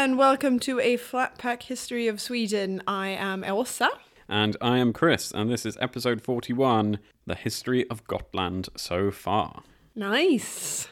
and welcome to a flat pack history of Sweden. I am Elsa. And I am Chris, and this is episode 41 The History of Gotland So Far. Nice.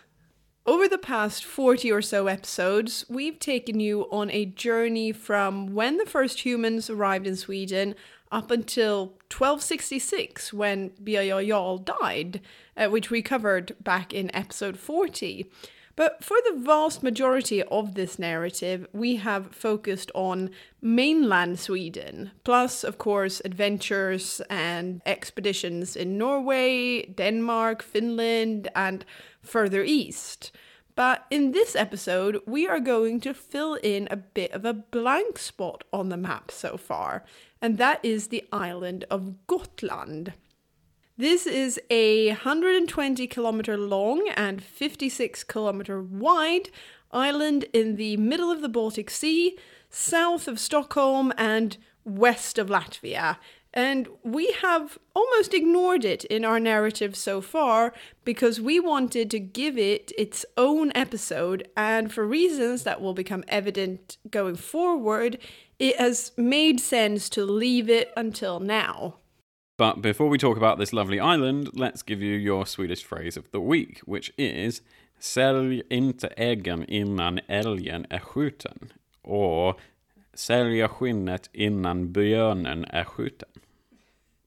Over the past 40 or so episodes, we've taken you on a journey from when the first humans arrived in Sweden up until 1266 when Birger Jarl died, uh, which we covered back in episode 40. But for the vast majority of this narrative, we have focused on mainland Sweden, plus, of course, adventures and expeditions in Norway, Denmark, Finland, and further east. But in this episode, we are going to fill in a bit of a blank spot on the map so far, and that is the island of Gotland. This is a 120 kilometer long and 56 kilometer wide island in the middle of the Baltic Sea, south of Stockholm, and west of Latvia. And we have almost ignored it in our narrative so far because we wanted to give it its own episode, and for reasons that will become evident going forward, it has made sense to leave it until now. But before we talk about this lovely island, let's give you your Swedish phrase of the week, which is Sälj inte äggen innan älgen är skjuten. Or Sälja skinnet innan björnen är skjuten.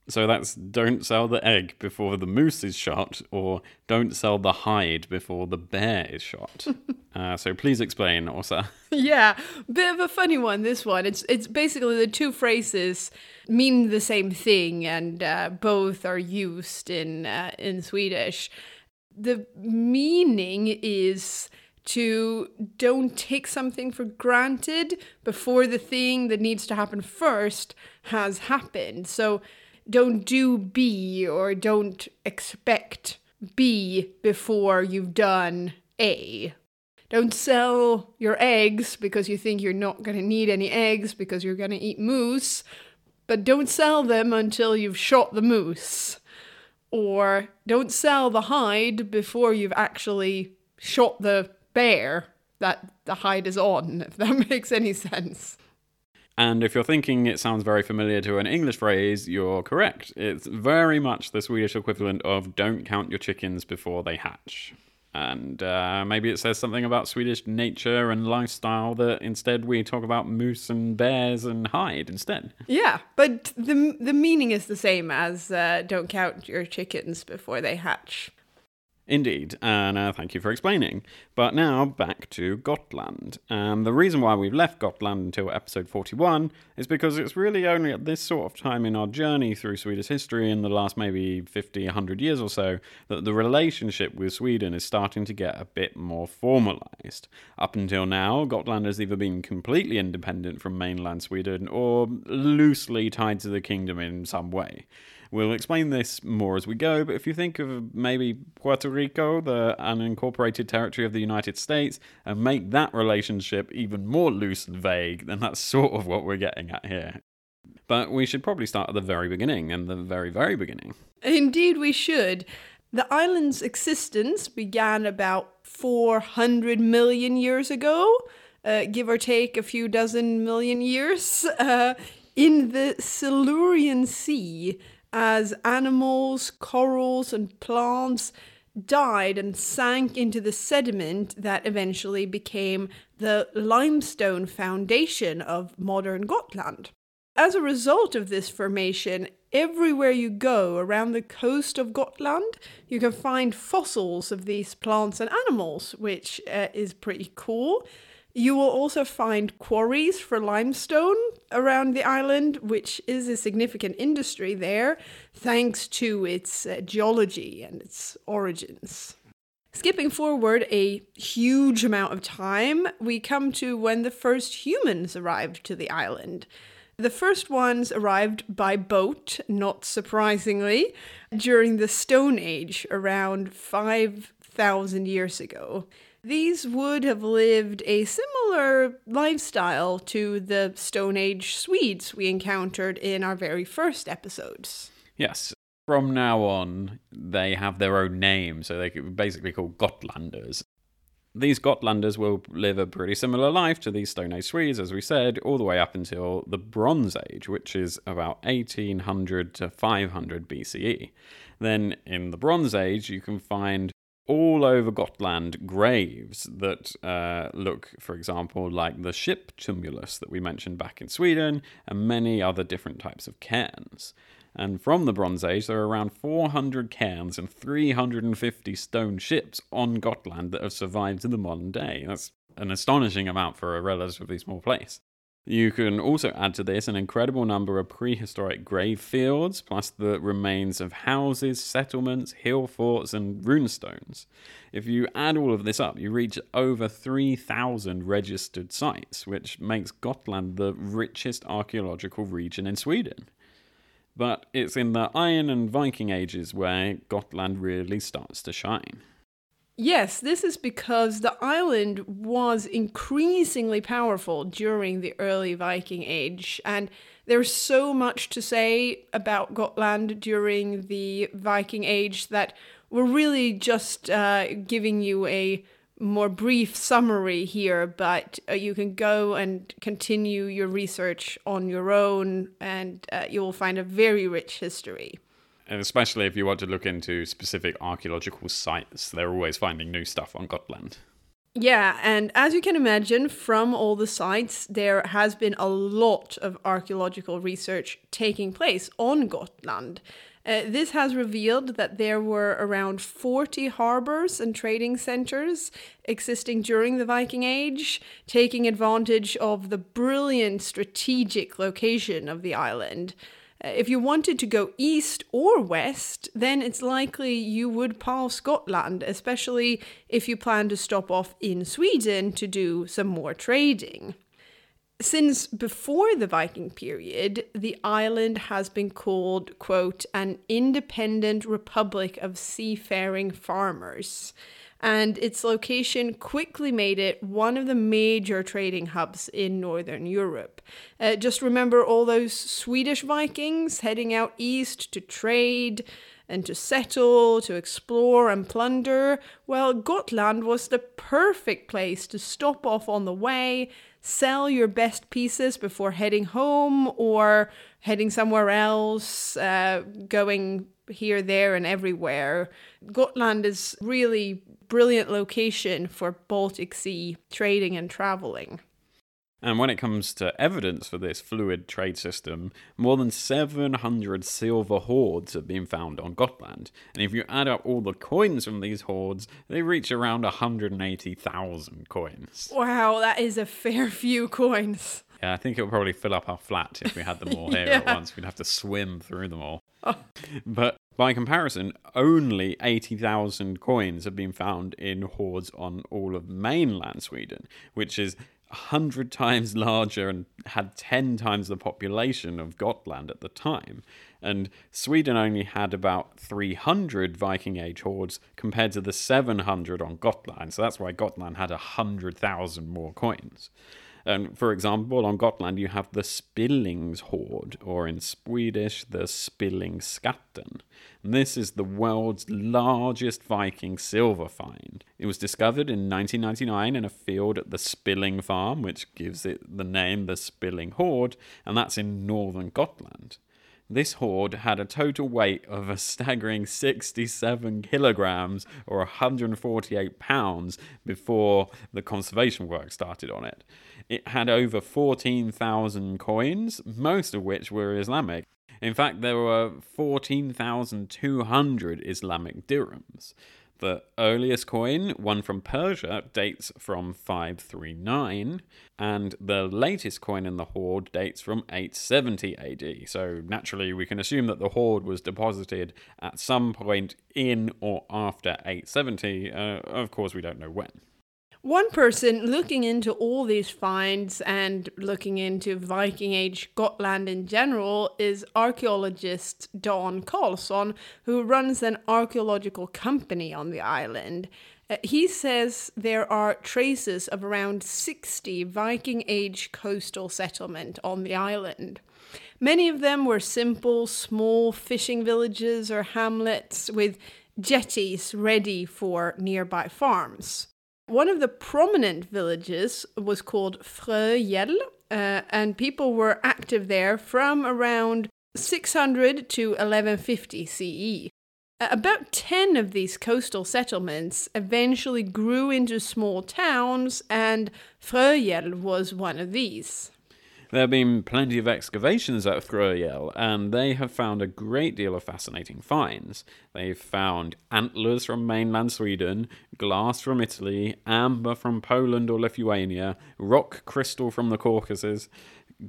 So that's don't sell the egg before the moose is shot, or don't sell the hide before the bear is shot. uh, so please explain, Åsa. yeah, bit of a funny one. This one. It's it's basically the two phrases mean the same thing, and uh, both are used in uh, in Swedish. The meaning is to don't take something for granted before the thing that needs to happen first has happened. So don't do B or don't expect B before you've done A. Don't sell your eggs because you think you're not going to need any eggs because you're going to eat moose, but don't sell them until you've shot the moose. Or don't sell the hide before you've actually shot the bear that the hide is on, if that makes any sense. And if you're thinking it sounds very familiar to an English phrase, you're correct. It's very much the Swedish equivalent of don't count your chickens before they hatch. And uh, maybe it says something about Swedish nature and lifestyle that instead we talk about moose and bears and hide instead. Yeah, but the, the meaning is the same as uh, don't count your chickens before they hatch. Indeed, and uh, thank you for explaining. But now back to Gotland. And the reason why we've left Gotland until episode 41 is because it's really only at this sort of time in our journey through Swedish history in the last maybe 50, 100 years or so that the relationship with Sweden is starting to get a bit more formalised. Up until now, Gotland has either been completely independent from mainland Sweden or loosely tied to the kingdom in some way. We'll explain this more as we go, but if you think of maybe Puerto Rico, the unincorporated territory of the United States, and make that relationship even more loose and vague, then that's sort of what we're getting at here. But we should probably start at the very beginning, and the very, very beginning. Indeed, we should. The island's existence began about 400 million years ago, uh, give or take a few dozen million years, uh, in the Silurian Sea as animals, corals, and plants died and sank into the sediment that eventually became the limestone foundation of modern Gotland. As a result of this formation, everywhere you go around the coast of Gotland, you can find fossils of these plants and animals, which uh, is pretty cool. You will also find quarries for limestone around the island, which is a significant industry there, thanks to its uh, geology and its origins. Skipping forward a huge amount of time, we come to when the first humans arrived to the island. The first ones arrived by boat, not surprisingly, during the Stone Age around 5,000 years ago. These would have lived a similar lifestyle to the Stone Age Swedes we encountered in our very first episodes. Yes. From now on, they have their own name, so they could basically called Gotlanders. These Gotlanders will live a pretty similar life to these Stone Age Swedes, as we said, all the way up until the Bronze Age, which is about 1800 to 500 BCE. Then in the Bronze Age, you can find all over Gotland graves that uh, look, for example, like the ship tumulus that we mentioned back in Sweden, and many other different types of cairns. And from the Bronze Age, there are around 400 cairns and 350 stone ships on Gotland that have survived to the modern day. That's an astonishing amount for a relatively small place. You can also add to this an incredible number of prehistoric grave fields, plus the remains of houses, settlements, hill forts, and runestones. If you add all of this up, you reach over 3,000 registered sites, which makes Gotland the richest archaeological region in Sweden. But it's in the Iron and Viking ages where Gotland really starts to shine. Yes, this is because the island was increasingly powerful during the early Viking Age, and there's so much to say about Gotland during the Viking Age that we're really just uh, giving you a more brief summary here, but uh, you can go and continue your research on your own, and uh, you will find a very rich history and especially if you want to look into specific archaeological sites, they're always finding new stuff on Gotland. Yeah, and as you can imagine from all the sites, there has been a lot of archaeological research taking place on Gotland. Uh, this has revealed that there were around 40 harbors and trading centers existing during the Viking Age, taking advantage of the brilliant strategic location of the island. Uh, if you wanted to go east or west, then it's likely you would pass Gotland, especially if you plan to stop off in Sweden to do some more trading. Since before the Viking period, the island has been called, quote, an independent republic of seafaring farmers and its location quickly made it one of the major trading hubs in Northern Europe. Uh, just remember all those Swedish Vikings heading out east to trade and to settle, to explore and plunder. Well, Gotland was the perfect place to stop off on the way, sell your best pieces before heading home or heading somewhere else, uh, going here, there, and everywhere. Gotland is really brilliant location for Baltic Sea trading and traveling. And when it comes to evidence for this fluid trade system, more than 700 silver hoards have been found on Gotland. And if you add up all the coins from these hoards, they reach around 180,000 coins. Wow, that is a fair few coins. Yeah, I think it would probably fill up our flat if we had them all here yeah. at once. We'd have to swim through them all. Oh. But by comparison, only 80,000 coins have been found in hoards on all of mainland Sweden, which is 100 times larger and had 10 times the population of Gotland at the time. And Sweden only had about 300 Viking Age hoards compared to the 700 on Gotland. So that's why Gotland had 100,000 more coins. And for example, on Gotland, you have the Spillingshoard, or in Swedish, the Spillingsskatten. This is the world's largest Viking silver find. It was discovered in 1999 in a field at the Spilling Farm, which gives it the name the Spilling Hoard, and that's in northern Gotland. This hoard had a total weight of a staggering 67 kilograms or 148 pounds before the conservation work started on it. It had over 14,000 coins, most of which were Islamic. In fact, there were 14,200 Islamic dirhams. The earliest coin, one from Persia, dates from 539, and the latest coin in the hoard dates from 870 AD. So naturally, we can assume that the hoard was deposited at some point in or after 870. Uh, of course, we don't know when. One person looking into all these finds and looking into Viking Age Gotland in general is archaeologist Dan Carlsson, who runs an archaeological company on the island. Uh, he says there are traces of around 60 Viking Age coastal settlement on the island. Many of them were simple, small fishing villages or hamlets with jetties ready for nearby farms. One of the prominent villages was called Fröjel, uh, and people were active there from around 600 to 1150 CE. Uh, About 10 of these coastal settlements eventually grew into small towns, and Fröjel was one of these. There have been plenty of excavations at Fröjel, and they have found a great deal of fascinating finds. They've found antlers from mainland Sweden, glass from Italy, amber from Poland or Lithuania, rock crystal from the Caucasus,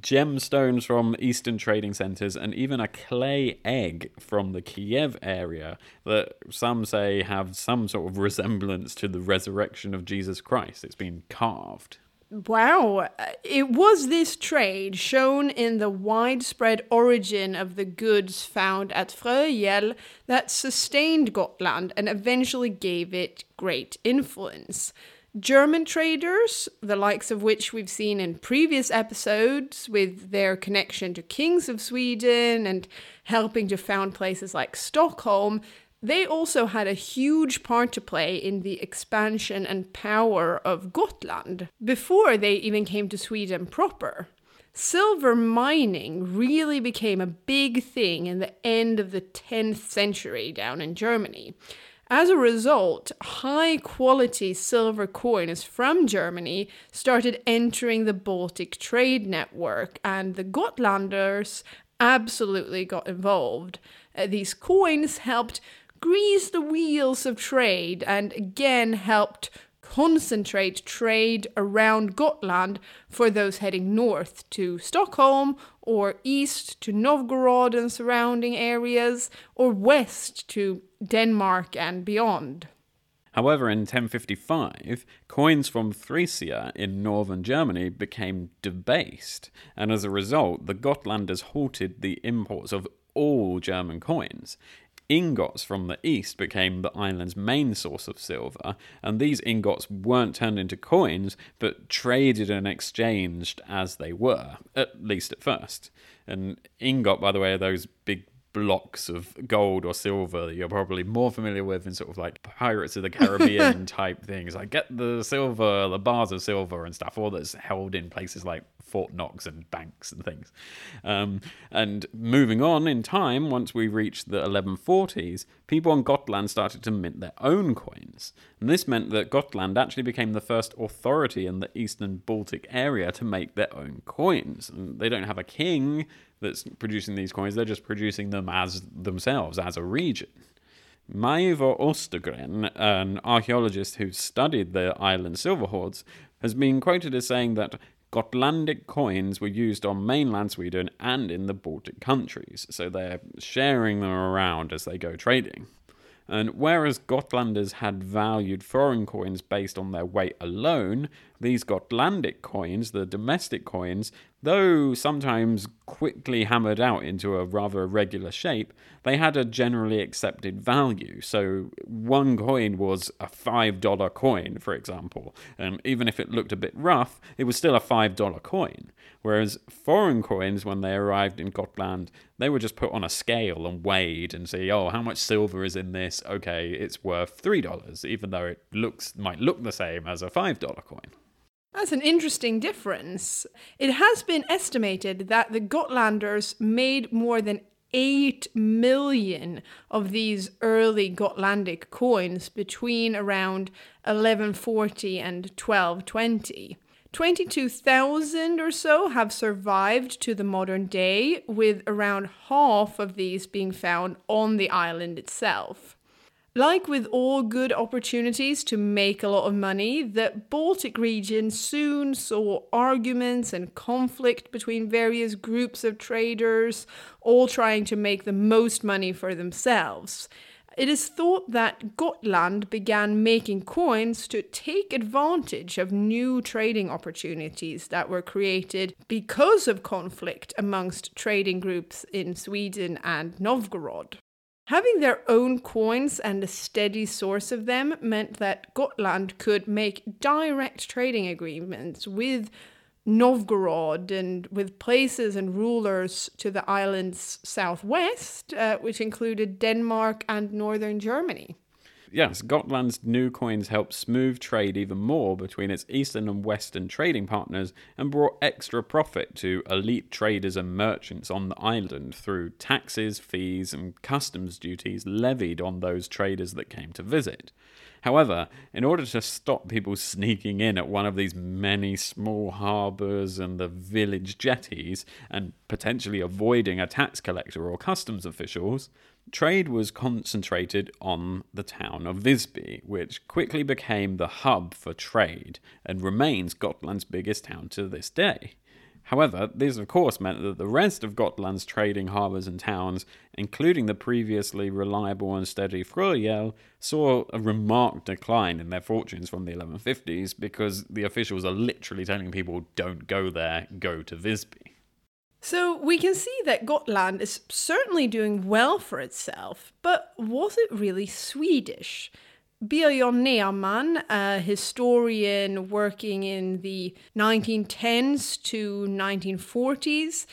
gemstones from eastern trading centers, and even a clay egg from the Kiev area that some say have some sort of resemblance to the resurrection of Jesus Christ. It's been carved. Wow, it was this trade shown in the widespread origin of the goods found at Fröjel that sustained Gotland and eventually gave it great influence. German traders, the likes of which we've seen in previous episodes, with their connection to kings of Sweden and helping to found places like Stockholm, they also had a huge part to play in the expansion and power of Gotland before they even came to Sweden proper. Silver mining really became a big thing in the end of the 10th century down in Germany. As a result, high quality silver coins from Germany started entering the Baltic trade network, and the Gotlanders absolutely got involved. Uh, these coins helped grease the wheels of trade and again helped concentrate trade around Gotland for those heading north to Stockholm or east to Novgorod and surrounding areas or west to Denmark and beyond. However, in 1055, coins from Frisia in northern Germany became debased, and as a result, the Gotlanders halted the imports of all German coins. Ingots from the east became the island's main source of silver, and these ingots weren't turned into coins, but traded and exchanged as they were, at least at first. And ingot, by the way, are those big blocks of gold or silver that you're probably more familiar with in sort of like Pirates of the Caribbean type things. Like get the silver, the bars of silver and stuff, all that's held in places like Fort Knox and banks and things. Um, and moving on in time, once we reached the 1140s, people on Gotland started to mint their own coins. And this meant that Gotland actually became the first authority in the eastern Baltic area to make their own coins. And they don't have a king that's producing these coins, they're just producing them as themselves, as a region. Majvor Östergren, an archaeologist who studied the island silver hoards, has been quoted as saying that Gotlandic coins were used on mainland Sweden and in the Baltic countries, so they're sharing them around as they go trading. And whereas Gotlanders had valued foreign coins based on their weight alone, these Gotlandic coins, the domestic coins, though sometimes quickly hammered out into a rather irregular shape, they had a generally accepted value. So one coin was a $5 coin, for example, and even if it looked a bit rough, it was still a $5 coin. Whereas foreign coins, when they arrived in Gotland, they were just put on a scale and weighed and see, oh, how much silver is in this? Okay, it's worth $3, even though it looks might look the same as a $5 coin. That's an interesting difference. It has been estimated that the Gotlanders made more than 8 million of these early Gotlandic coins between around 1140 and 1220. 22,000 or so have survived to the modern day, with around half of these being found on the island itself. Like with all good opportunities to make a lot of money, the Baltic region soon saw arguments and conflict between various groups of traders, all trying to make the most money for themselves. It is thought that Gotland began making coins to take advantage of new trading opportunities that were created because of conflict amongst trading groups in Sweden and Novgorod. Having their own coins and a steady source of them meant that Gotland could make direct trading agreements with Novgorod and with places and rulers to the island's southwest, uh, which included Denmark and northern Germany. Yes, Gotland's new coins helped smooth trade even more between its eastern and western trading partners and brought extra profit to elite traders and merchants on the island through taxes, fees, and customs duties levied on those traders that came to visit. However, in order to stop people sneaking in at one of these many small harbours and the village jetties, and potentially avoiding a tax collector or customs officials, trade was concentrated on the town of Visby, which quickly became the hub for trade and remains Gotland's biggest town to this day. However, this of course meant that the rest of Gotland's trading harbours and towns, including the previously reliable and steady Fröjel, saw a remarked decline in their fortunes from the 1150s because the officials are literally telling people don't go there, go to Visby. So we can see that Gotland is certainly doing well for itself, but was it really Swedish? Björn Nerman, a historian working in the 1910s to 1940s,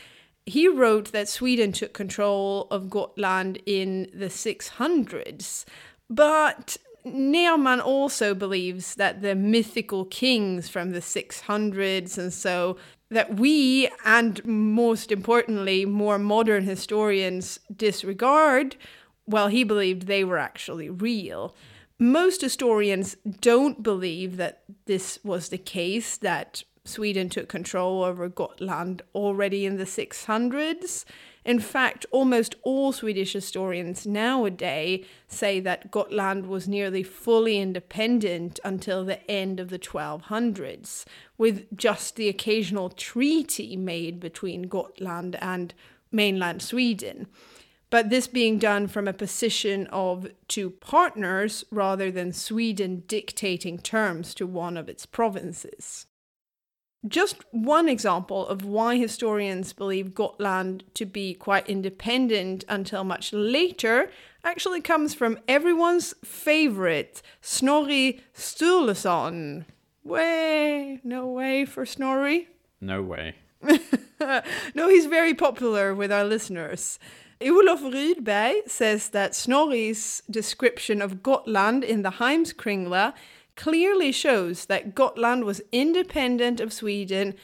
he wrote that Sweden took control of Gotland in the 600s. But Nerman also believes that the mythical kings from the 600s and so that we and most importantly more modern historians disregard well he believed they were actually real most historians don't believe that this was the case, that Sweden took control over Gotland already in the 600s. In fact, almost all Swedish historians nowadays say that Gotland was nearly fully independent until the end of the 1200s, with just the occasional treaty made between Gotland and mainland Sweden but this being done from a position of two partners rather than Sweden dictating terms to one of its provinces. Just one example of why historians believe Gotland to be quite independent until much later actually comes from everyone's favorite, Snorri Sturluson. Way, no way for Snorri. No way. no, he's very popular with our listeners. Olof Rydberg says that Snorri's description of Gotland in the Heimskringla clearly shows that Gotland was independent of Sweden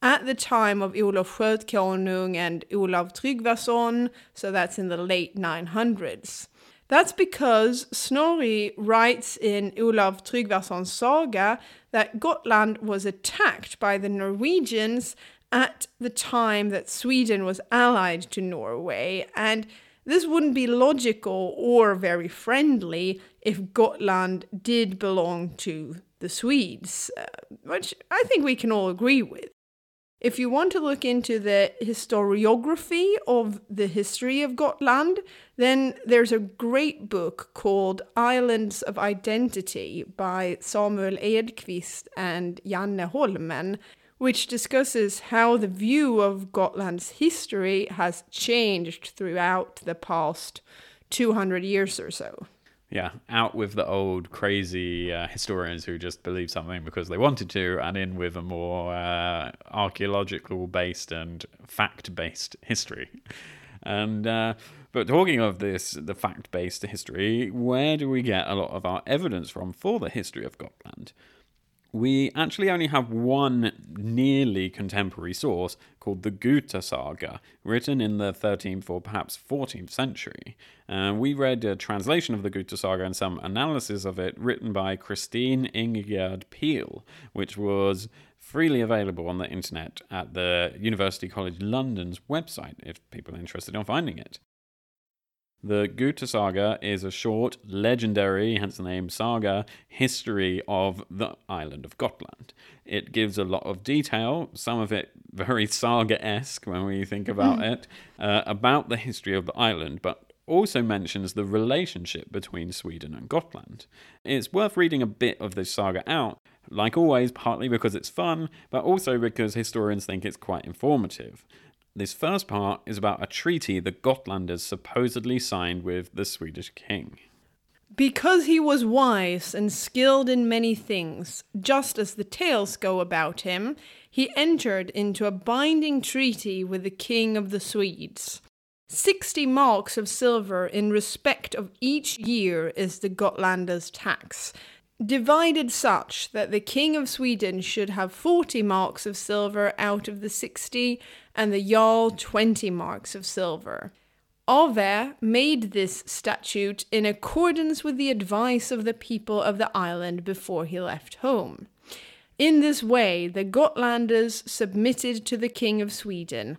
at the time of Olof Skötkonung and Olav Tryggvason, so that's in the late 900s. That's because Snorri writes in Olav Tryggvason's saga that Gotland was attacked by the Norwegians at the time that Sweden was allied to Norway, and this wouldn't be logical or very friendly if Gotland did belong to the Swedes, uh, which I think we can all agree with. If you want to look into the historiography of the history of Gotland, then there's a great book called Islands of Identity by Samuel Edquist and Janne Holmen, which discusses how the view of Gotland's history has changed throughout the past 200 years or so. Yeah, out with the old crazy uh, historians who just believe something because they wanted to, and in with a more uh, archaeological based and fact based history. And uh, but talking of this, the fact based history, where do we get a lot of our evidence from for the history of Gotland? We actually only have one nearly contemporary source called the Guta Saga, written in the 13th or perhaps 14th century. Uh, we read a translation of the Guta Saga and some analysis of it written by Christine Ingegerd Peel, which was freely available on the internet at the University College London's website if people are interested in finding it. The Guta Saga is a short, legendary, hence the name saga, history of the island of Gotland. It gives a lot of detail, some of it very saga esque when we think about it, uh, about the history of the island, but also mentions the relationship between Sweden and Gotland. It's worth reading a bit of this saga out, like always, partly because it's fun, but also because historians think it's quite informative. This first part is about a treaty the Gotlanders supposedly signed with the Swedish king. Because he was wise and skilled in many things, just as the tales go about him, he entered into a binding treaty with the king of the Swedes. 60 marks of silver in respect of each year is the Gotlanders' tax, divided such that the King of Sweden should have 40 marks of silver out of the 60, and the Jarl 20 marks of silver. Ave made this statute in accordance with the advice of the people of the island before he left home. In this way, the Gotlanders submitted to the King of Sweden,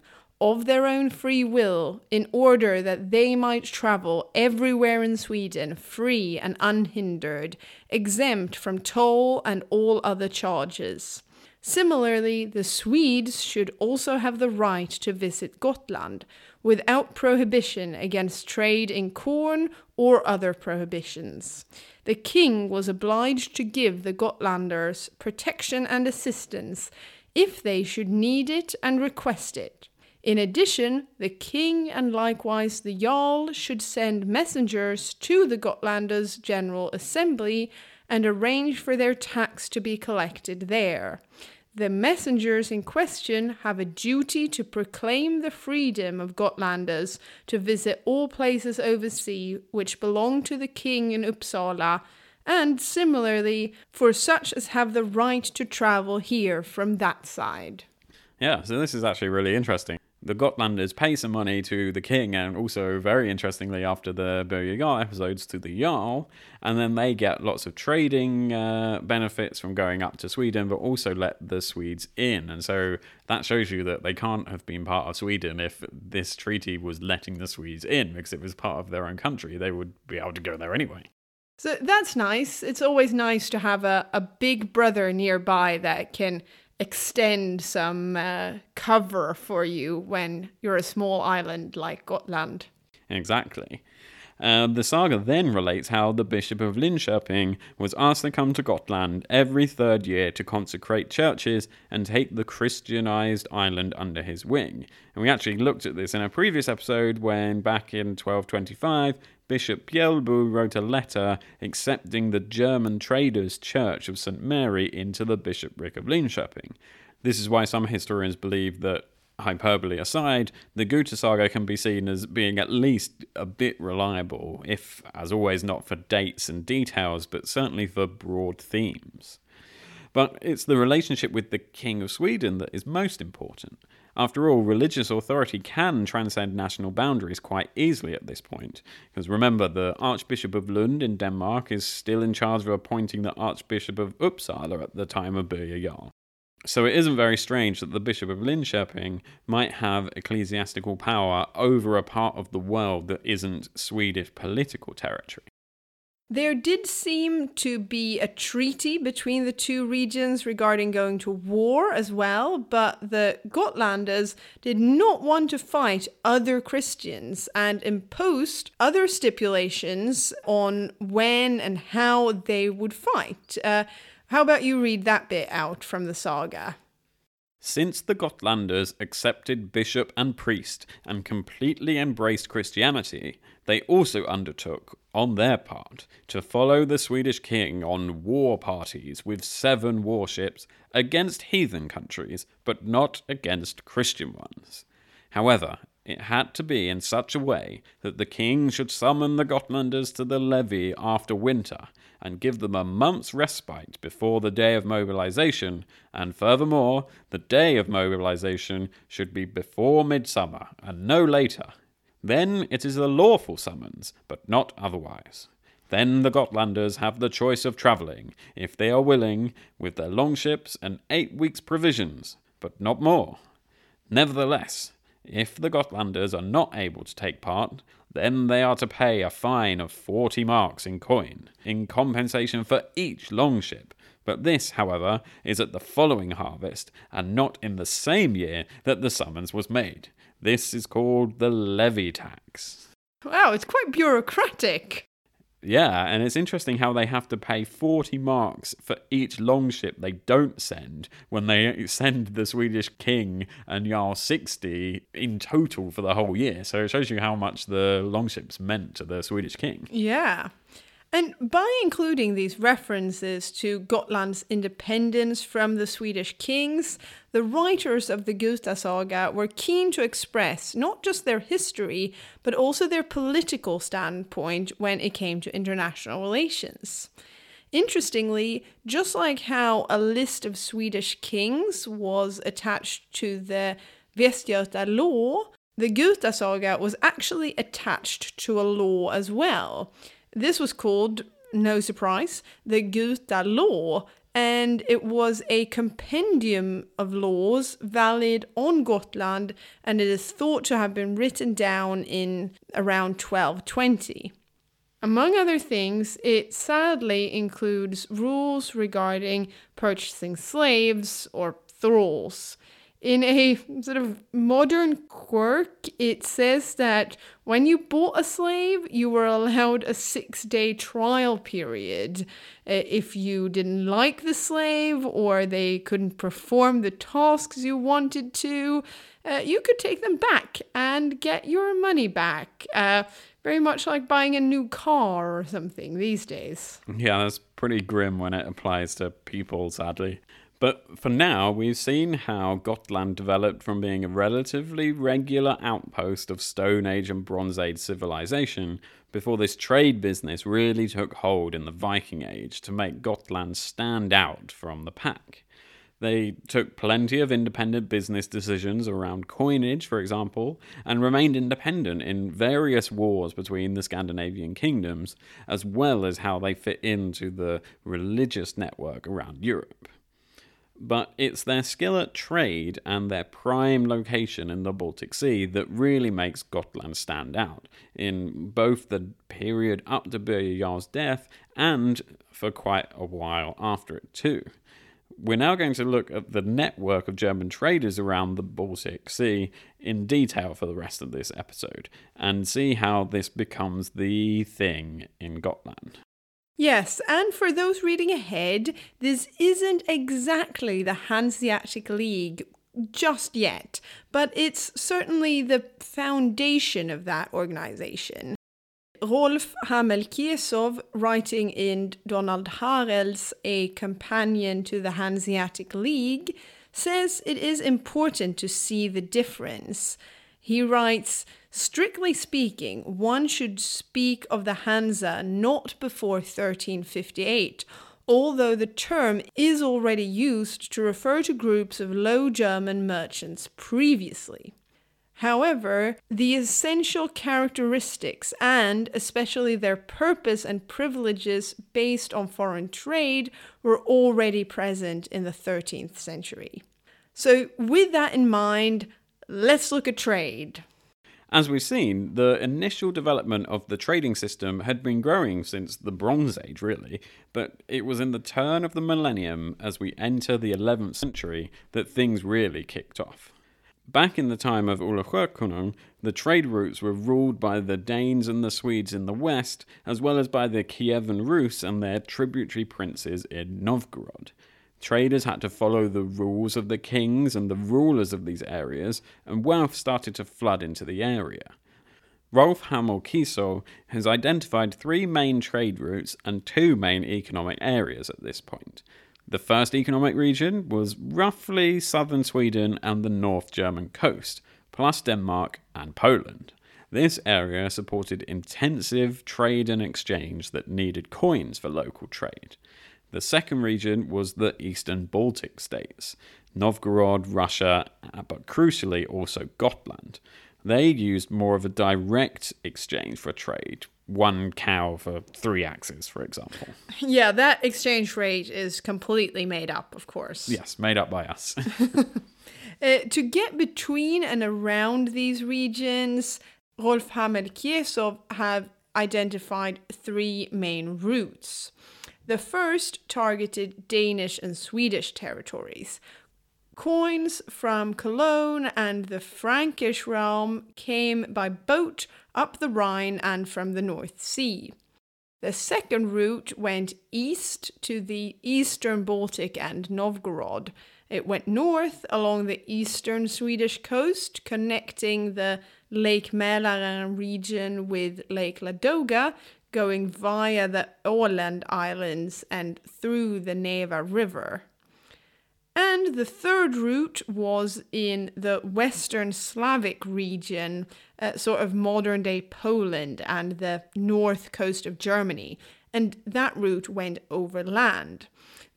of their own free will in order that they might travel everywhere in Sweden free and unhindered, exempt from toll and all other charges. Similarly, the Swedes should also have the right to visit Gotland without prohibition against trade in corn or other prohibitions. The king was obliged to give the Gotlanders protection and assistance if they should need it and request it. In addition, the king and likewise the Jarl should send messengers to the Gotlanders General Assembly and arrange for their tax to be collected there. The messengers in question have a duty to proclaim the freedom of Gotlanders to visit all places overseas which belong to the king in Uppsala, and similarly for such as have the right to travel here from that side. Yeah, so this is actually really interesting the Gotlanders pay some money to the king, and also, very interestingly, after the Birger Jarl episodes, to the Jarl, and then they get lots of trading uh, benefits from going up to Sweden, but also let the Swedes in. And so that shows you that they can't have been part of Sweden if this treaty was letting the Swedes in, because it was part of their own country. They would be able to go there anyway. So that's nice. It's always nice to have a, a big brother nearby that can extend some uh, cover for you when you're a small island like Gotland. Exactly. Uh, the saga then relates how the Bishop of Linköping was asked to come to Gotland every third year to consecrate churches and take the Christianized island under his wing. And we actually looked at this in a previous episode when, back in 1225, Bishop Bjelbu wrote a letter accepting the German traders' church of St. Mary into the bishopric of Linköping. This is why some historians believe that hyperbole aside, the Guta saga can be seen as being at least a bit reliable, if, as always, not for dates and details, but certainly for broad themes. But it's the relationship with the King of Sweden that is most important. After all, religious authority can transcend national boundaries quite easily at this point. Because remember, the Archbishop of Lund in Denmark is still in charge of appointing the Archbishop of Uppsala at the time of Birger Jarl. So it isn't very strange that the Bishop of Linköping might have ecclesiastical power over a part of the world that isn't Swedish political territory. There did seem to be a treaty between the two regions regarding going to war as well, but the Gotlanders did not want to fight other Christians and imposed other stipulations on when and how they would fight. Uh, how about you read that bit out from the saga? Since the Gotlanders accepted bishop and priest and completely embraced Christianity, they also undertook, on their part, to follow the Swedish king on war parties with seven warships against heathen countries, but not against Christian ones. However, it had to be in such a way that the king should summon the Gotlanders to the levy after winter and give them a month's respite before the day of mobilization, and furthermore, the day of mobilization should be before midsummer and no later. Then it is a lawful summons, but not otherwise. Then the Gotlanders have the choice of travelling, if they are willing, with their longships and eight weeks' provisions, but not more. Nevertheless, if the Gotlanders are not able to take part, then they are to pay a fine of 40 marks in coin, in compensation for each longship. But this, however, is at the following harvest, and not in the same year that the summons was made. This is called the levy tax. Wow, it's quite bureaucratic. Yeah, and it's interesting how they have to pay 40 marks for each longship they don't send when they send the Swedish king and Jarl 60 in total for the whole year. So it shows you how much the longships meant to the Swedish king. Yeah. And by including these references to Gotland's independence from the Swedish kings, the writers of the Guta Saga were keen to express not just their history, but also their political standpoint when it came to international relations. Interestingly, just like how a list of Swedish kings was attached to the Västgöta law, the Guta Saga was actually attached to a law as well. This was called, no surprise, the Guta Law, and it was a compendium of laws valid on Gotland, and it is thought to have been written down in around 1220. Among other things, it sadly includes rules regarding purchasing slaves or thralls in a sort of modern quirk, it says that when you bought a slave, you were allowed a six day trial period. Uh, if you didn't like the slave or they couldn't perform the tasks you wanted to, uh, you could take them back and get your money back. Uh, very much like buying a new car or something these days. Yeah, that's pretty grim when it applies to people, sadly. But for now, we've seen how Gotland developed from being a relatively regular outpost of Stone Age and Bronze Age civilization before this trade business really took hold in the Viking Age to make Gotland stand out from the pack. They took plenty of independent business decisions around coinage, for example, and remained independent in various wars between the Scandinavian kingdoms, as well as how they fit into the religious network around Europe but it's their skill at trade and their prime location in the Baltic Sea that really makes Gotland stand out in both the period up to Birger Jarl's death and for quite a while after it too. We're now going to look at the network of German traders around the Baltic Sea in detail for the rest of this episode and see how this becomes the thing in Gotland. Yes, and for those reading ahead, this isn't exactly the Hanseatic League just yet, but it's certainly the foundation of that organization. Rolf Hammel-Kiesow, writing in Donald Harreld's A Companion to the Hanseatic League, says it is important to see the difference. He writes, Strictly speaking, one should speak of the Hansa not before 1358, although the term is already used to refer to groups of Low German merchants previously. However, the essential characteristics and especially their purpose and privileges based on foreign trade were already present in the 13th century. So, with that in mind, let's look at trade. As we've seen, the initial development of the trading system had been growing since the Bronze Age, really, but it was in the turn of the millennium as we enter the 11th century that things really kicked off. Back in the time of Olof Skötkonung, the trade routes were ruled by the Danes and the Swedes in the west, as well as by the Kievan Rus and their tributary princes in Novgorod. Traders had to follow the rules of the kings and the rulers of these areas, and wealth started to flood into the area. Rolf Hammel-Kiesow has identified three main trade routes and two main economic areas at this point. The first economic region was roughly southern Sweden and the North German coast, plus Denmark and Poland. This area supported intensive trade and exchange that needed coins for local trade. The second region was the eastern Baltic states, Novgorod, Russia, uh, but crucially also Gotland. They used more of a direct exchange for trade, one cow for three axes, for example. Yeah, that exchange rate is completely made up, of course. Yes, made up by us. uh, to get between and around these regions, Rolf Hammel-Kiesow have identified three main routes. The first targeted Danish and Swedish territories. Coins from Cologne and the Frankish realm came by boat up the Rhine and from the North Sea. The second route went east to the eastern Baltic and Novgorod. It went north along the eastern Swedish coast, connecting the Lake Mälaren region with Lake Ladoga, going via the Åland Islands and through the Neva River. And the third route was in the Western Slavic region, uh, sort of modern day Poland and the north coast of Germany, and that route went overland.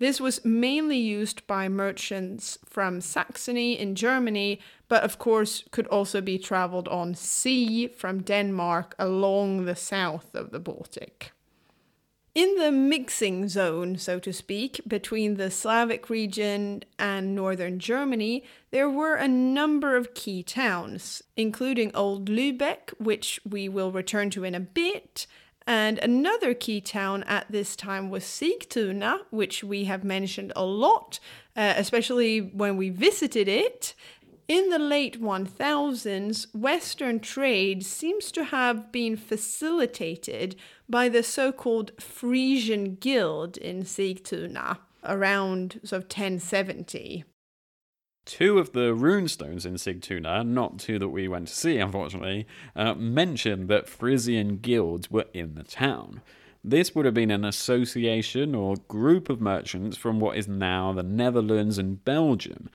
This was mainly used by merchants from Saxony in Germany, but of course could also be traveled on sea from Denmark along the south of the Baltic. In the mixing zone, so to speak, between the Slavic region and northern Germany, there were a number of key towns, including Old Lübeck, which we will return to in a bit, and another key town at this time was Sigtuna, which we have mentioned a lot, uh, especially when we visited it. In the late 1000s, Western trade seems to have been facilitated by the so called Frisian Guild in Sigtuna around sort of 1070. Two of the runestones in Sigtuna, not two that we went to see, unfortunately, uh, mention that Frisian guilds were in the town. This would have been an association or group of merchants from what is now the Netherlands and Belgium,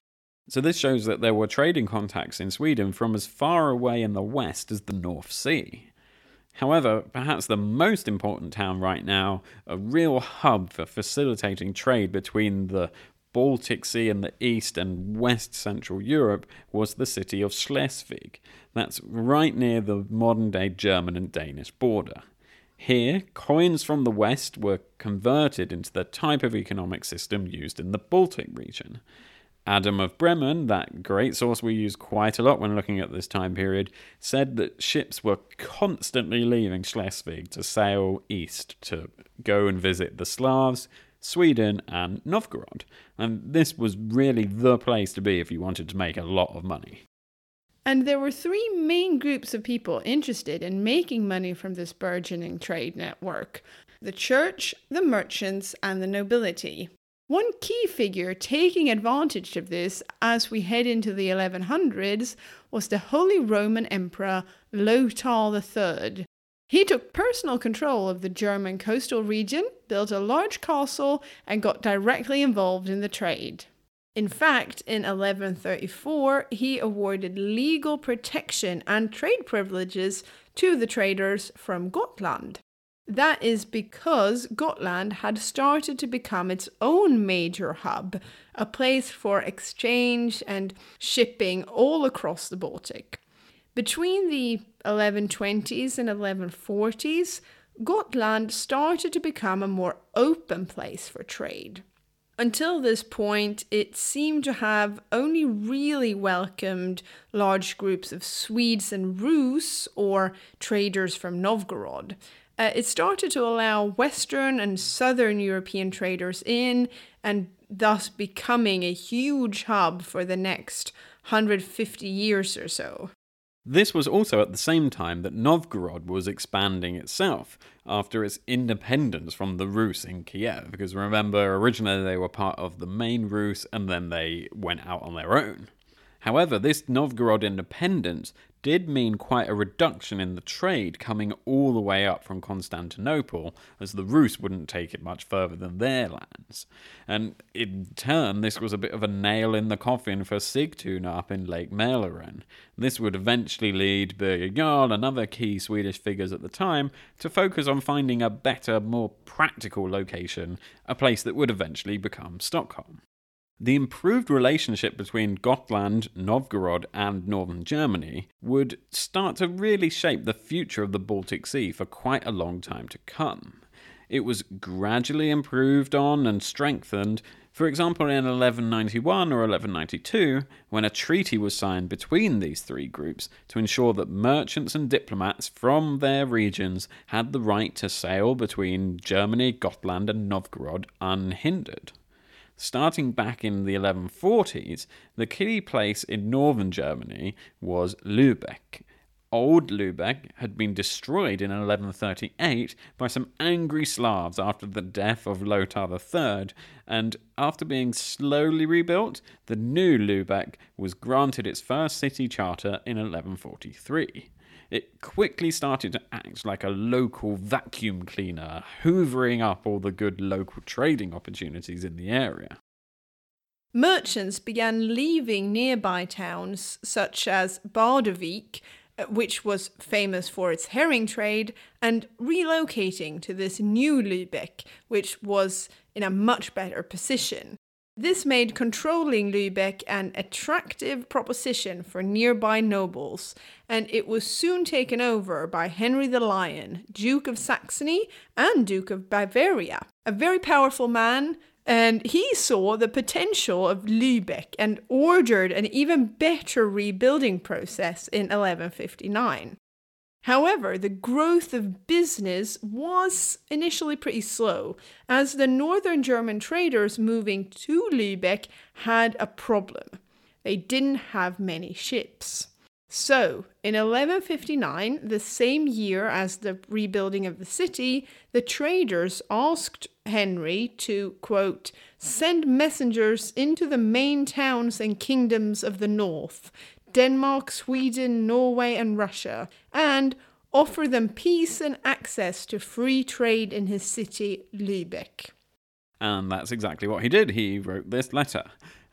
so this shows that there were trading contacts in Sweden from as far away in the west as the North Sea. However, perhaps the most important town right now, a real hub for facilitating trade between the Baltic Sea in the east and west central Europe, was the city of Schleswig. That's right near the modern day German and Danish border. Here, coins from the west were converted into the type of economic system used in the Baltic region. Adam of Bremen, that great source we use quite a lot when looking at this time period, said that ships were constantly leaving Schleswig to sail east to go and visit the Slavs, Sweden, and Novgorod. And this was really the place to be if you wanted to make a lot of money. And there were three main groups of people interested in making money from this burgeoning trade network the church, the merchants, and the nobility. One key figure taking advantage of this as we head into the 1100s was the Holy Roman Emperor Lothar III. He took personal control of the German coastal region, built a large castle, and got directly involved in the trade. In fact, in 1134, he awarded legal protection and trade privileges to the traders from Gotland. That is because Gotland had started to become its own major hub, a place for exchange and shipping all across the Baltic. Between the 1120s and 1140s, Gotland started to become a more open place for trade. Until this point, it seemed to have only really welcomed large groups of Swedes and Rus, or traders from Novgorod, uh, it started to allow Western and Southern European traders in and thus becoming a huge hub for the next 150 years or so. This was also at the same time that Novgorod was expanding itself after its independence from the Rus in Kiev. Because remember, originally they were part of the main Rus and then they went out on their own. However, this Novgorod independence did mean quite a reduction in the trade coming all the way up from Constantinople, as the Rus wouldn't take it much further than their lands. And in turn, this was a bit of a nail in the coffin for Sigtuna up in Lake Mälaren. This would eventually lead Birger Jarl and other key Swedish figures at the time to focus on finding a better, more practical location, a place that would eventually become Stockholm. The improved relationship between Gotland, Novgorod, and northern Germany would start to really shape the future of the Baltic Sea for quite a long time to come. It was gradually improved on and strengthened, for example, in 1191 or 1192, when a treaty was signed between these three groups to ensure that merchants and diplomats from their regions had the right to sail between Germany, Gotland, and Novgorod unhindered. Starting back in the 1140s, the key place in northern Germany was Lübeck. Old Lübeck had been destroyed in 1138 by some angry Slavs after the death of Lothar III, and after being slowly rebuilt, the new Lübeck was granted its first city charter in 1143. It quickly started to act like a local vacuum cleaner, hoovering up all the good local trading opportunities in the area. Merchants began leaving nearby towns such as Bardowick, which was famous for its herring trade, and relocating to this new Lübeck, which was in a much better position. This made controlling Lübeck an attractive proposition for nearby nobles, and it was soon taken over by Henry the Lion, Duke of Saxony and Duke of Bavaria, a very powerful man. And he saw the potential of Lübeck and ordered an even better rebuilding process in 1159. However, the growth of business was initially pretty slow, as the northern German traders moving to Lübeck had a problem. They didn't have many ships. So, in 1159, the same year as the rebuilding of the city, the traders asked Henry to, quote, send messengers into the main towns and kingdoms of the north Denmark, Sweden, Norway, and Russia, and offer them peace and access to free trade in his city, Lübeck. And that's exactly what he did. He wrote this letter.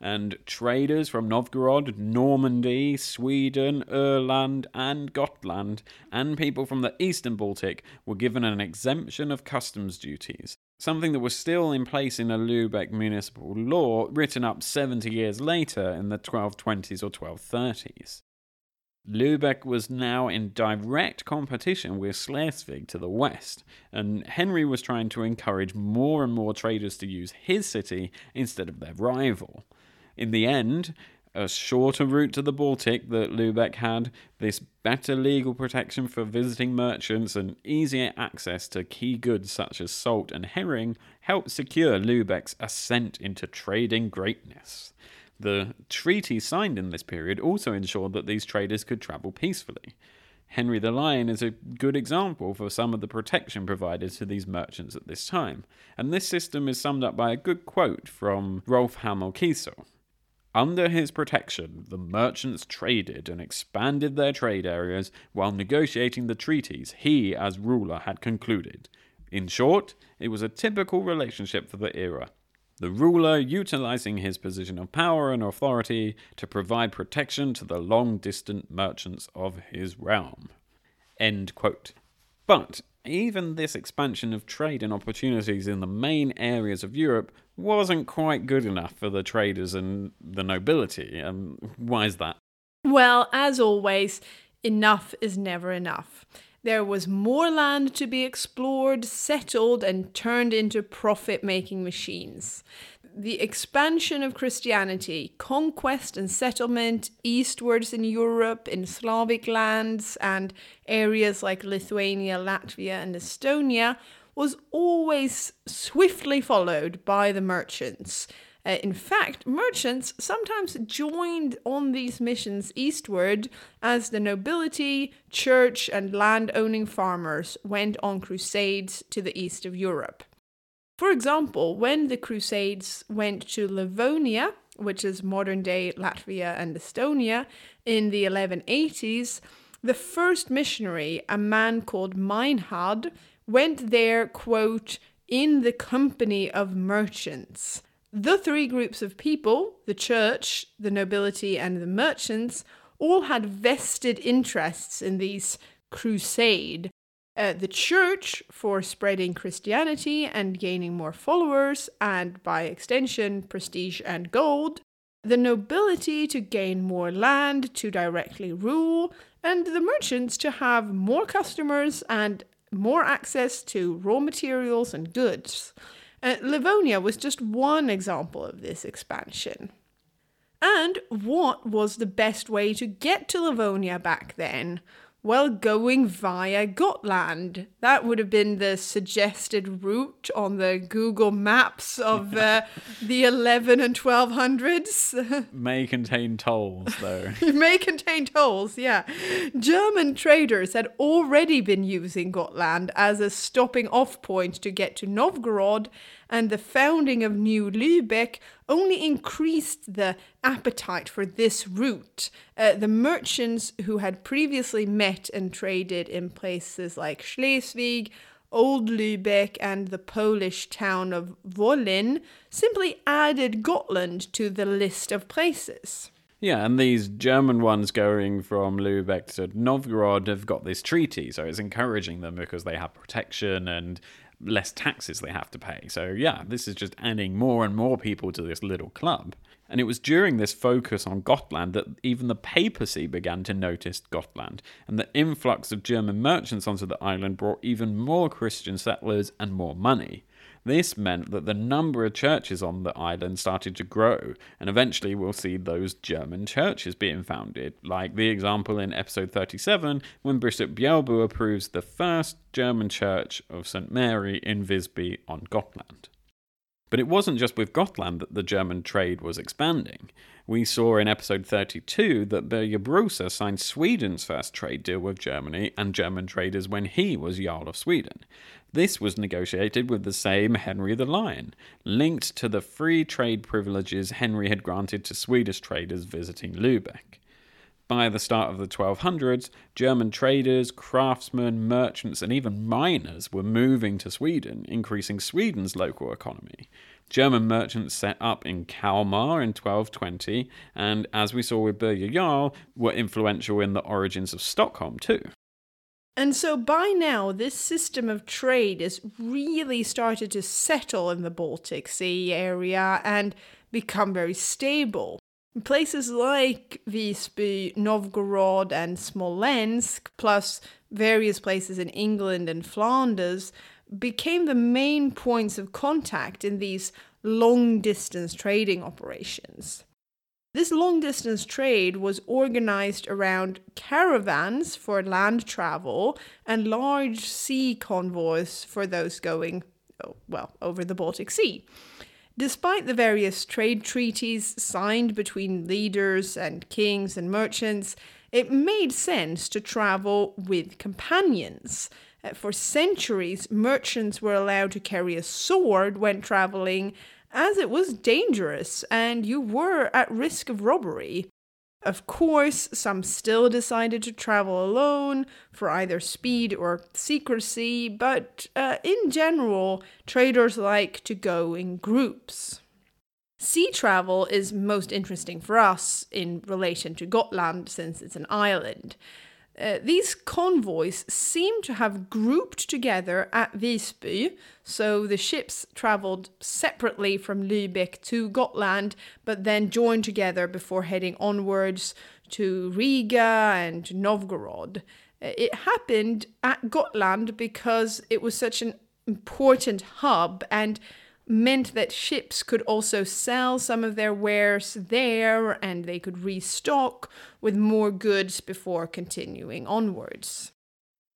And traders from Novgorod, Normandy, Sweden, Öland, and Gotland, and people from the eastern Baltic were given an exemption of customs duties something that was still in place in a Lübeck municipal law written up 70 years later in the 1220s or 1230s. Lübeck was now in direct competition with Schleswig to the west, and Henry was trying to encourage more and more traders to use his city instead of their rival. In the end, a shorter route to the Baltic that Lübeck had, this better legal protection for visiting merchants, and easier access to key goods such as salt and herring helped secure Lübeck's ascent into trading greatness. The treaty signed in this period also ensured that these traders could travel peacefully. Henry the Lion is a good example for some of the protection provided to these merchants at this time, and this system is summed up by a good quote from Rolf Hammel-Kiesow. Under his protection, the merchants traded and expanded their trade areas while negotiating the treaties he, as ruler, had concluded. In short, it was a typical relationship for the era. The ruler utilizing his position of power and authority to provide protection to the long distant merchants of his realm. End quote. But even this expansion of trade and opportunities in the main areas of Europe wasn't quite good enough for the traders and the nobility. Um, why is that? Well, as always, enough is never enough. There was more land to be explored, settled, and turned into profit making machines. The expansion of Christianity, conquest and settlement eastwards in Europe, in Slavic lands, and areas like Lithuania, Latvia, and Estonia was always swiftly followed by the merchants. Uh, in fact, merchants sometimes joined on these missions eastward as the nobility, church, and land owning farmers went on crusades to the east of Europe. For example, when the crusades went to Livonia, which is modern day Latvia and Estonia, in the 1180s, the first missionary, a man called Meinhard, went there, quote, in the company of merchants. The three groups of people, the church, the nobility, and the merchants, all had vested interests in these crusade. Uh, the church for spreading Christianity and gaining more followers, and by extension, prestige and gold. The nobility to gain more land to directly rule, and the merchants to have more customers and more access to raw materials and goods. Uh, Livonia was just one example of this expansion. And what was the best way to get to Livonia back then? Well, going via Gotland. That would have been the suggested route on the Google Maps of uh, the 11 and 1200s. may contain tolls, though. it may contain tolls, yeah. German traders had already been using Gotland as a stopping off point to get to Novgorod and the founding of New Lübeck only increased the appetite for this route. Uh, the merchants who had previously met and traded in places like Schleswig, Old Lübeck, and the Polish town of Wollin simply added Gotland to the list of places. Yeah, and these German ones going from Lübeck to Novgorod have got this treaty, so it's encouraging them because they have protection and less taxes they have to pay. So, yeah, this is just adding more and more people to this little club. And it was during this focus on Gotland that even the papacy began to notice Gotland, and the influx of German merchants onto the island brought even more Christian settlers and more money. This meant that the number of churches on the island started to grow, and eventually we'll see those German churches being founded, like the example in episode 37 when Bishop Bjelbu approves the first German church of St. Mary in Visby on Gotland. But it wasn't just with Gotland that the German trade was expanding. We saw in episode 32 that Birger Brosa signed Sweden's first trade deal with Germany and German traders when he was Jarl of Sweden. This was negotiated with the same Henry the Lion, linked to the free trade privileges Henry had granted to Swedish traders visiting Lübeck. By the start of the 1200s, German traders, craftsmen, merchants, and even miners were moving to Sweden, increasing Sweden's local economy. German merchants set up in Kalmar in 1220, and as we saw with Birger Jarl, were influential in the origins of Stockholm too. And so by now, this system of trade has really started to settle in the Baltic Sea area and become very stable. Places like Visby, Novgorod, and Smolensk, plus various places in England and Flanders, became the main points of contact in these long distance trading operations. This long distance trade was organized around caravans for land travel and large sea convoys for those going, oh, well, over the Baltic Sea. Despite the various trade treaties signed between leaders and kings and merchants, it made sense to travel with companions. Uh, for centuries, merchants were allowed to carry a sword when traveling as it was dangerous and you were at risk of robbery. Of course, some still decided to travel alone for either speed or secrecy, but uh, in general, traders like to go in groups. Sea travel is most interesting for us in relation to Gotland since it's an island. Uh, these convoys seem to have grouped together at Visby, so the ships travelled separately from Lübeck to Gotland, but then joined together before heading onwards to Riga and Novgorod. Uh, it happened at Gotland because it was such an important hub and meant that ships could also sell some of their wares there and they could restock with more goods before continuing onwards.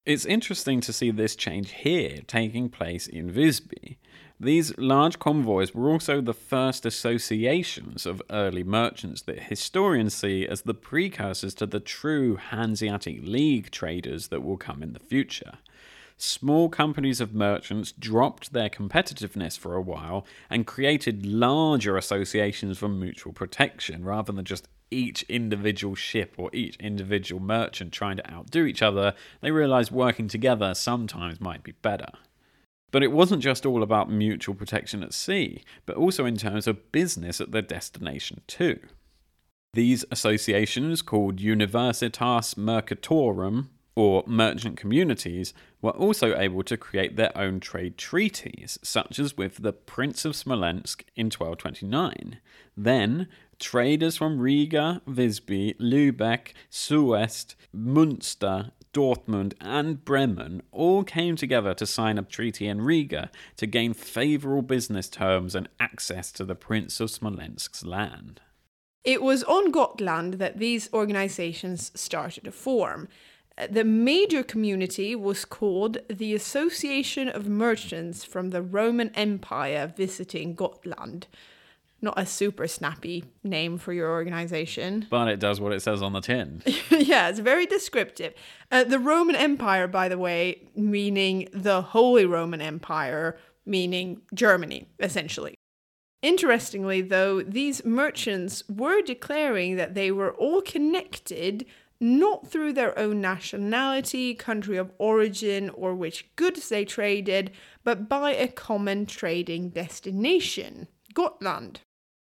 It's interesting to see this change here taking place in Visby. These large convoys were also the first associations of early merchants that historians see as the precursors to the true Hanseatic League traders that will come in the future small companies of merchants dropped their competitiveness for a while and created larger associations for mutual protection rather than just each individual ship or each individual merchant trying to outdo each other. They realized working together sometimes might be better. But it wasn't just all about mutual protection at sea, but also in terms of business at their destination too. These associations, called Universitas Mercatorum, or merchant communities, were also able to create their own trade treaties, such as with the Prince of Smolensk in 1229. Then, traders from Riga, Visby, Lübeck, Soest, Munster, Dortmund, and Bremen all came together to sign a treaty in Riga to gain favourable business terms and access to the Prince of Smolensk's land. It was on Gotland that these organizations started to form, the major community was called the Association of Merchants from the Roman Empire visiting Gotland. Not a super snappy name for your organization. But it does what it says on the tin. yeah, it's very descriptive. Uh, the Roman Empire, by the way, meaning the Holy Roman Empire, meaning Germany, essentially. Interestingly, though, these merchants were declaring that they were all connected not through their own nationality, country of origin, or which goods they traded, but by a common trading destination, Gotland.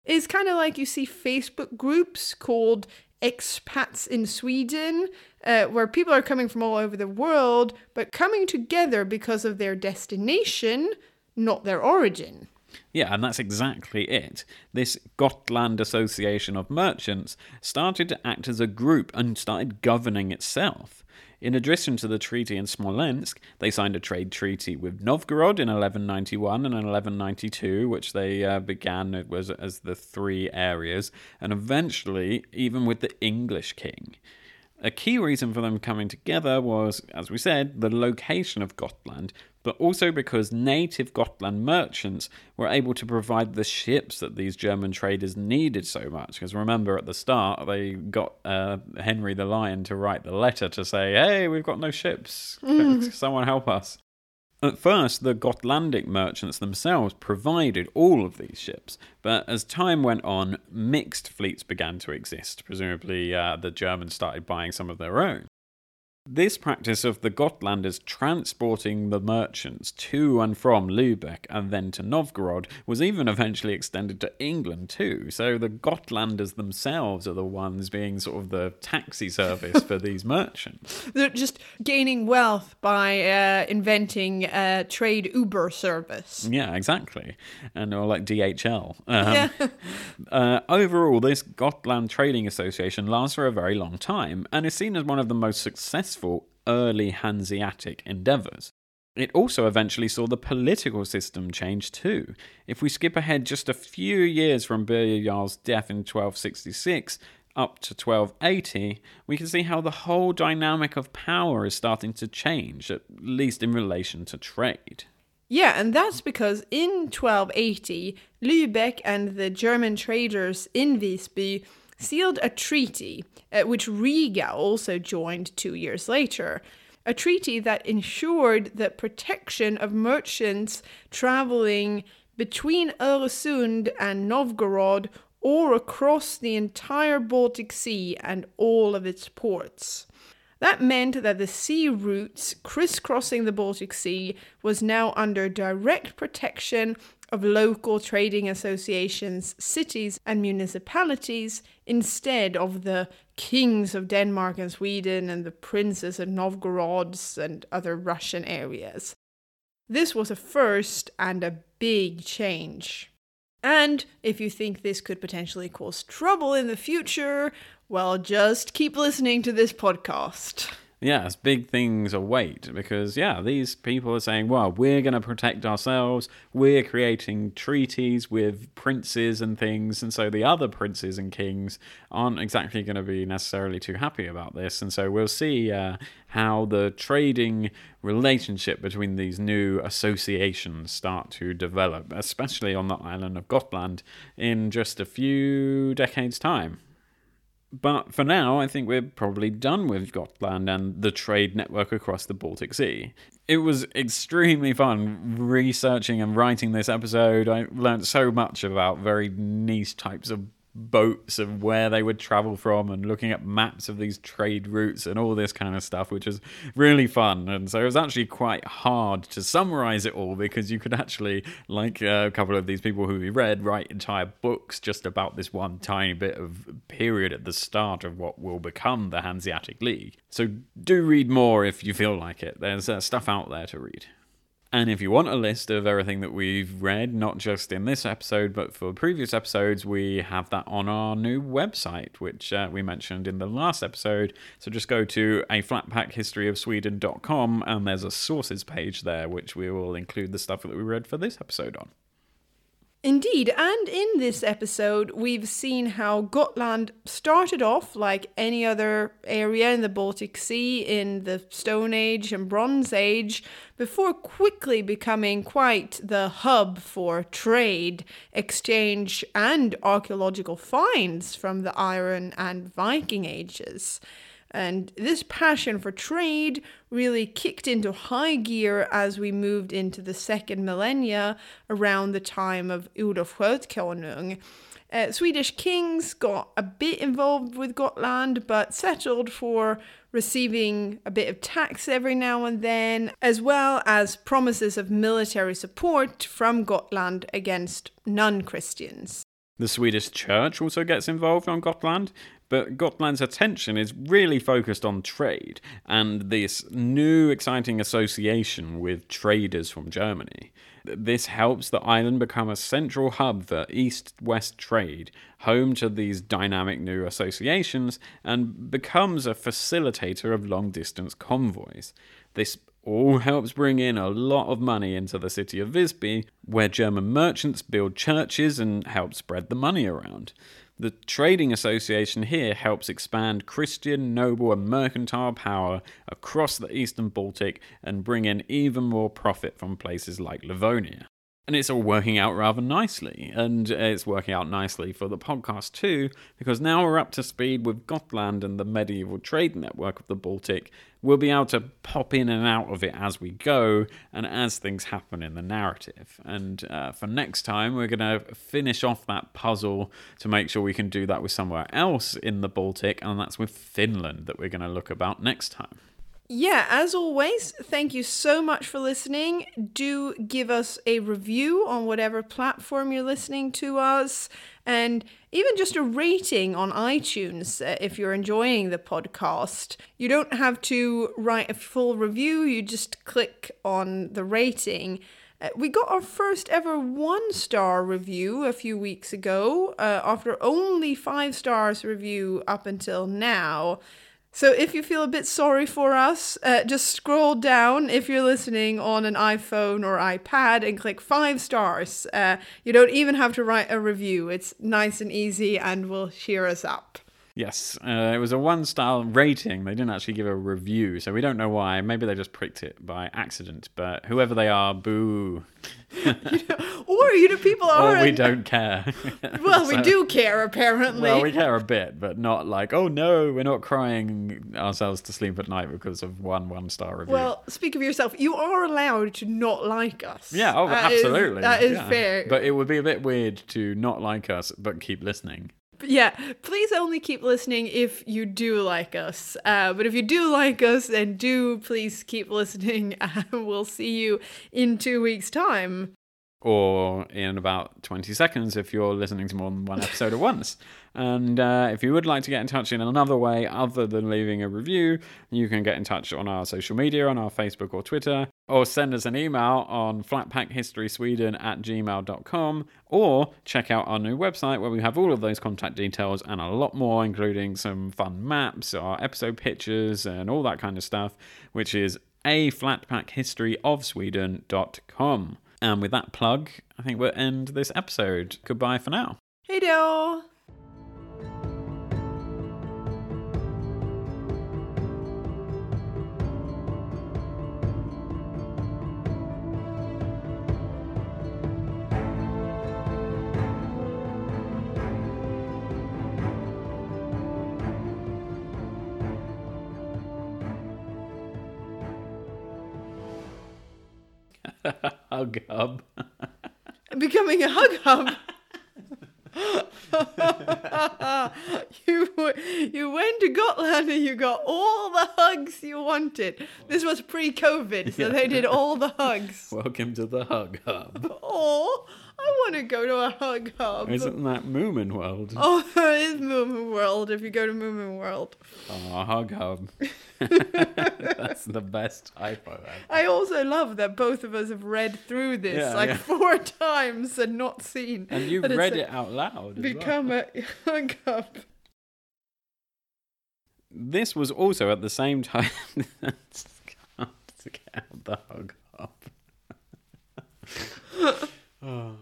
It's kind of like you see Facebook groups called expats in Sweden, uh, where people are coming from all over the world, but coming together because of their destination, not their origin. Yeah, and that's exactly it. This Gotland Association of Merchants started to act as a group and started governing itself. In addition to the treaty in Smolensk, they signed a trade treaty with Novgorod in 1191 and 1192, which they uh, began it was as the three areas, and eventually even with the English king. A key reason for them coming together was, as we said, the location of Gotland, but also because native Gotland merchants were able to provide the ships that these German traders needed so much. Because remember, at the start, they got uh, Henry the Lion to write the letter to say, hey, we've got no ships. Mm. Someone help us. At first, the Gotlandic merchants themselves provided all of these ships, but as time went on, mixed fleets began to exist. Presumably, uh, the Germans started buying some of their own. This practice of the Gotlanders transporting the merchants to and from Lübeck and then to Novgorod was even eventually extended to England too. So the Gotlanders themselves are the ones being sort of the taxi service for these merchants. They're just gaining wealth by uh, inventing a trade Uber service. Yeah, exactly. And or like DHL. Um, yeah. uh, overall, this Gotland Trading Association lasts for a very long time and is seen as one of the most successful successful early Hanseatic endeavours. It also eventually saw the political system change too. If we skip ahead just a few years from Birger Jarl's death in 1266 up to 1280, we can see how the whole dynamic of power is starting to change, at least in relation to trade. Yeah, and that's because in 1280, Lübeck and the German traders in Visby sealed a treaty, uh, which Riga also joined two years later. A treaty that ensured the protection of merchants traveling between Öresund and Novgorod or across the entire Baltic Sea and all of its ports. That meant that the sea routes crisscrossing the Baltic Sea was now under direct protection of local trading associations, cities, and municipalities instead of the kings of Denmark and Sweden and the princes of Novgorods and other Russian areas. This was a first and a big change. And if you think this could potentially cause trouble in the future, well, just keep listening to this podcast yes, big things await because, yeah, these people are saying, well, we're going to protect ourselves. We're creating treaties with princes and things. And so the other princes and kings aren't exactly going to be necessarily too happy about this. And so we'll see uh, how the trading relationship between these new associations start to develop, especially on the island of Gotland in just a few decades' time. But for now, I think we're probably done with Gotland and the trade network across the Baltic Sea. It was extremely fun researching and writing this episode. I learned so much about very niche types of boats and where they would travel from and looking at maps of these trade routes and all this kind of stuff which was really fun. And so it was actually quite hard to summarize it all because you could actually like uh, a couple of these people who we read write entire books just about this one tiny bit of period at the start of what will become the Hanseatic League. So do read more if you feel like it. There's uh, stuff out there to read and if you want a list of everything that we've read, not just in this episode, but for previous episodes, we have that on our new website, which uh, we mentioned in the last episode. So just go to a flatpackhistoryofsweden.com and there's a sources page there, which we will include the stuff that we read for this episode on. Indeed, and in this episode, we've seen how Gotland started off like any other area in the Baltic Sea in the Stone Age and Bronze Age, before quickly becoming quite the hub for trade, exchange, and archaeological finds from the Iron and Viking Ages. And this passion for trade really kicked into high gear as we moved into the second millennia around the time of Olof Skötkonung. Uh, Swedish kings got a bit involved with Gotland, but settled for receiving a bit of tax every now and then, as well as promises of military support from Gotland against non Christians. The Swedish church also gets involved on Gotland, but Gotland's attention is really focused on trade and this new exciting association with traders from Germany. This helps the island become a central hub for east west trade, home to these dynamic new associations, and becomes a facilitator of long distance convoys. This all helps bring in a lot of money into the city of Visby, where German merchants build churches and help spread the money around. The trading association here helps expand Christian, noble, and mercantile power across the eastern Baltic and bring in even more profit from places like Livonia. And it's all working out rather nicely. And it's working out nicely for the podcast too, because now we're up to speed with Gotland and the medieval trade network of the Baltic. We'll be able to pop in and out of it as we go and as things happen in the narrative. And uh, for next time, we're going to finish off that puzzle to make sure we can do that with somewhere else in the Baltic, and that's with Finland that we're going to look about next time. Yeah, as always, thank you so much for listening. Do give us a review on whatever platform you're listening to us, and even just a rating on iTunes uh, if you're enjoying the podcast. You don't have to write a full review, you just click on the rating. Uh, we got our first ever one star review a few weeks ago, uh, after only five stars review up until now. So if you feel a bit sorry for us, uh, just scroll down if you're listening on an iPhone or iPad and click five stars. Uh, you don't even have to write a review. It's nice and easy and will cheer us up. Yes, uh, it was a one star rating. They didn't actually give a review, so we don't know why. Maybe they just pricked it by accident. But whoever they are, boo. you know, or you know, people are. Or we don't care. well, we do care apparently. Well, we care a bit, but not like, oh no, we're not crying ourselves to sleep at night because of one one star review. Well, speak of yourself. You are allowed to not like us. yeah, oh, That is- absolutely. that is yeah. fair. But it would be a bit weird to not like us but keep listening. Yeah, please only keep listening if you do like us. Uh, but if you do like us, then do please keep listening. We'll see you in two weeks' time. Or in about 20 seconds if you're listening to more than one episode at once. And uh, if you would like to get in touch in another way other than leaving a review, you can get in touch on our social media, on our Facebook or Twitter, or send us an email on flatpackhistorysweden at gmail.com, or check out our new website where we have all of those contact details and a lot more, including some fun maps, our episode pictures, and all that kind of stuff, which is a flatpackhistoryofsweden.com. And with that plug, I think we'll end this episode. Goodbye for now. Hey då! Hug hub. Becoming a hug hub. you you went to Gotland and you got all the hugs you wanted. This was pre-COVID, so they did all the hugs. Welcome to the hug hub. Oh, I want to go to a hug hub. Isn't that Moomin World? Oh, it is Moomin World if you go to Moomin World. Oh, hug hub. That's the best typo ever. I also love that both of us have read through this yeah, like yeah. four times and not seen. And you've read it out loud. Become well. a hug hub. This was also at the same time. the hug hub. oh.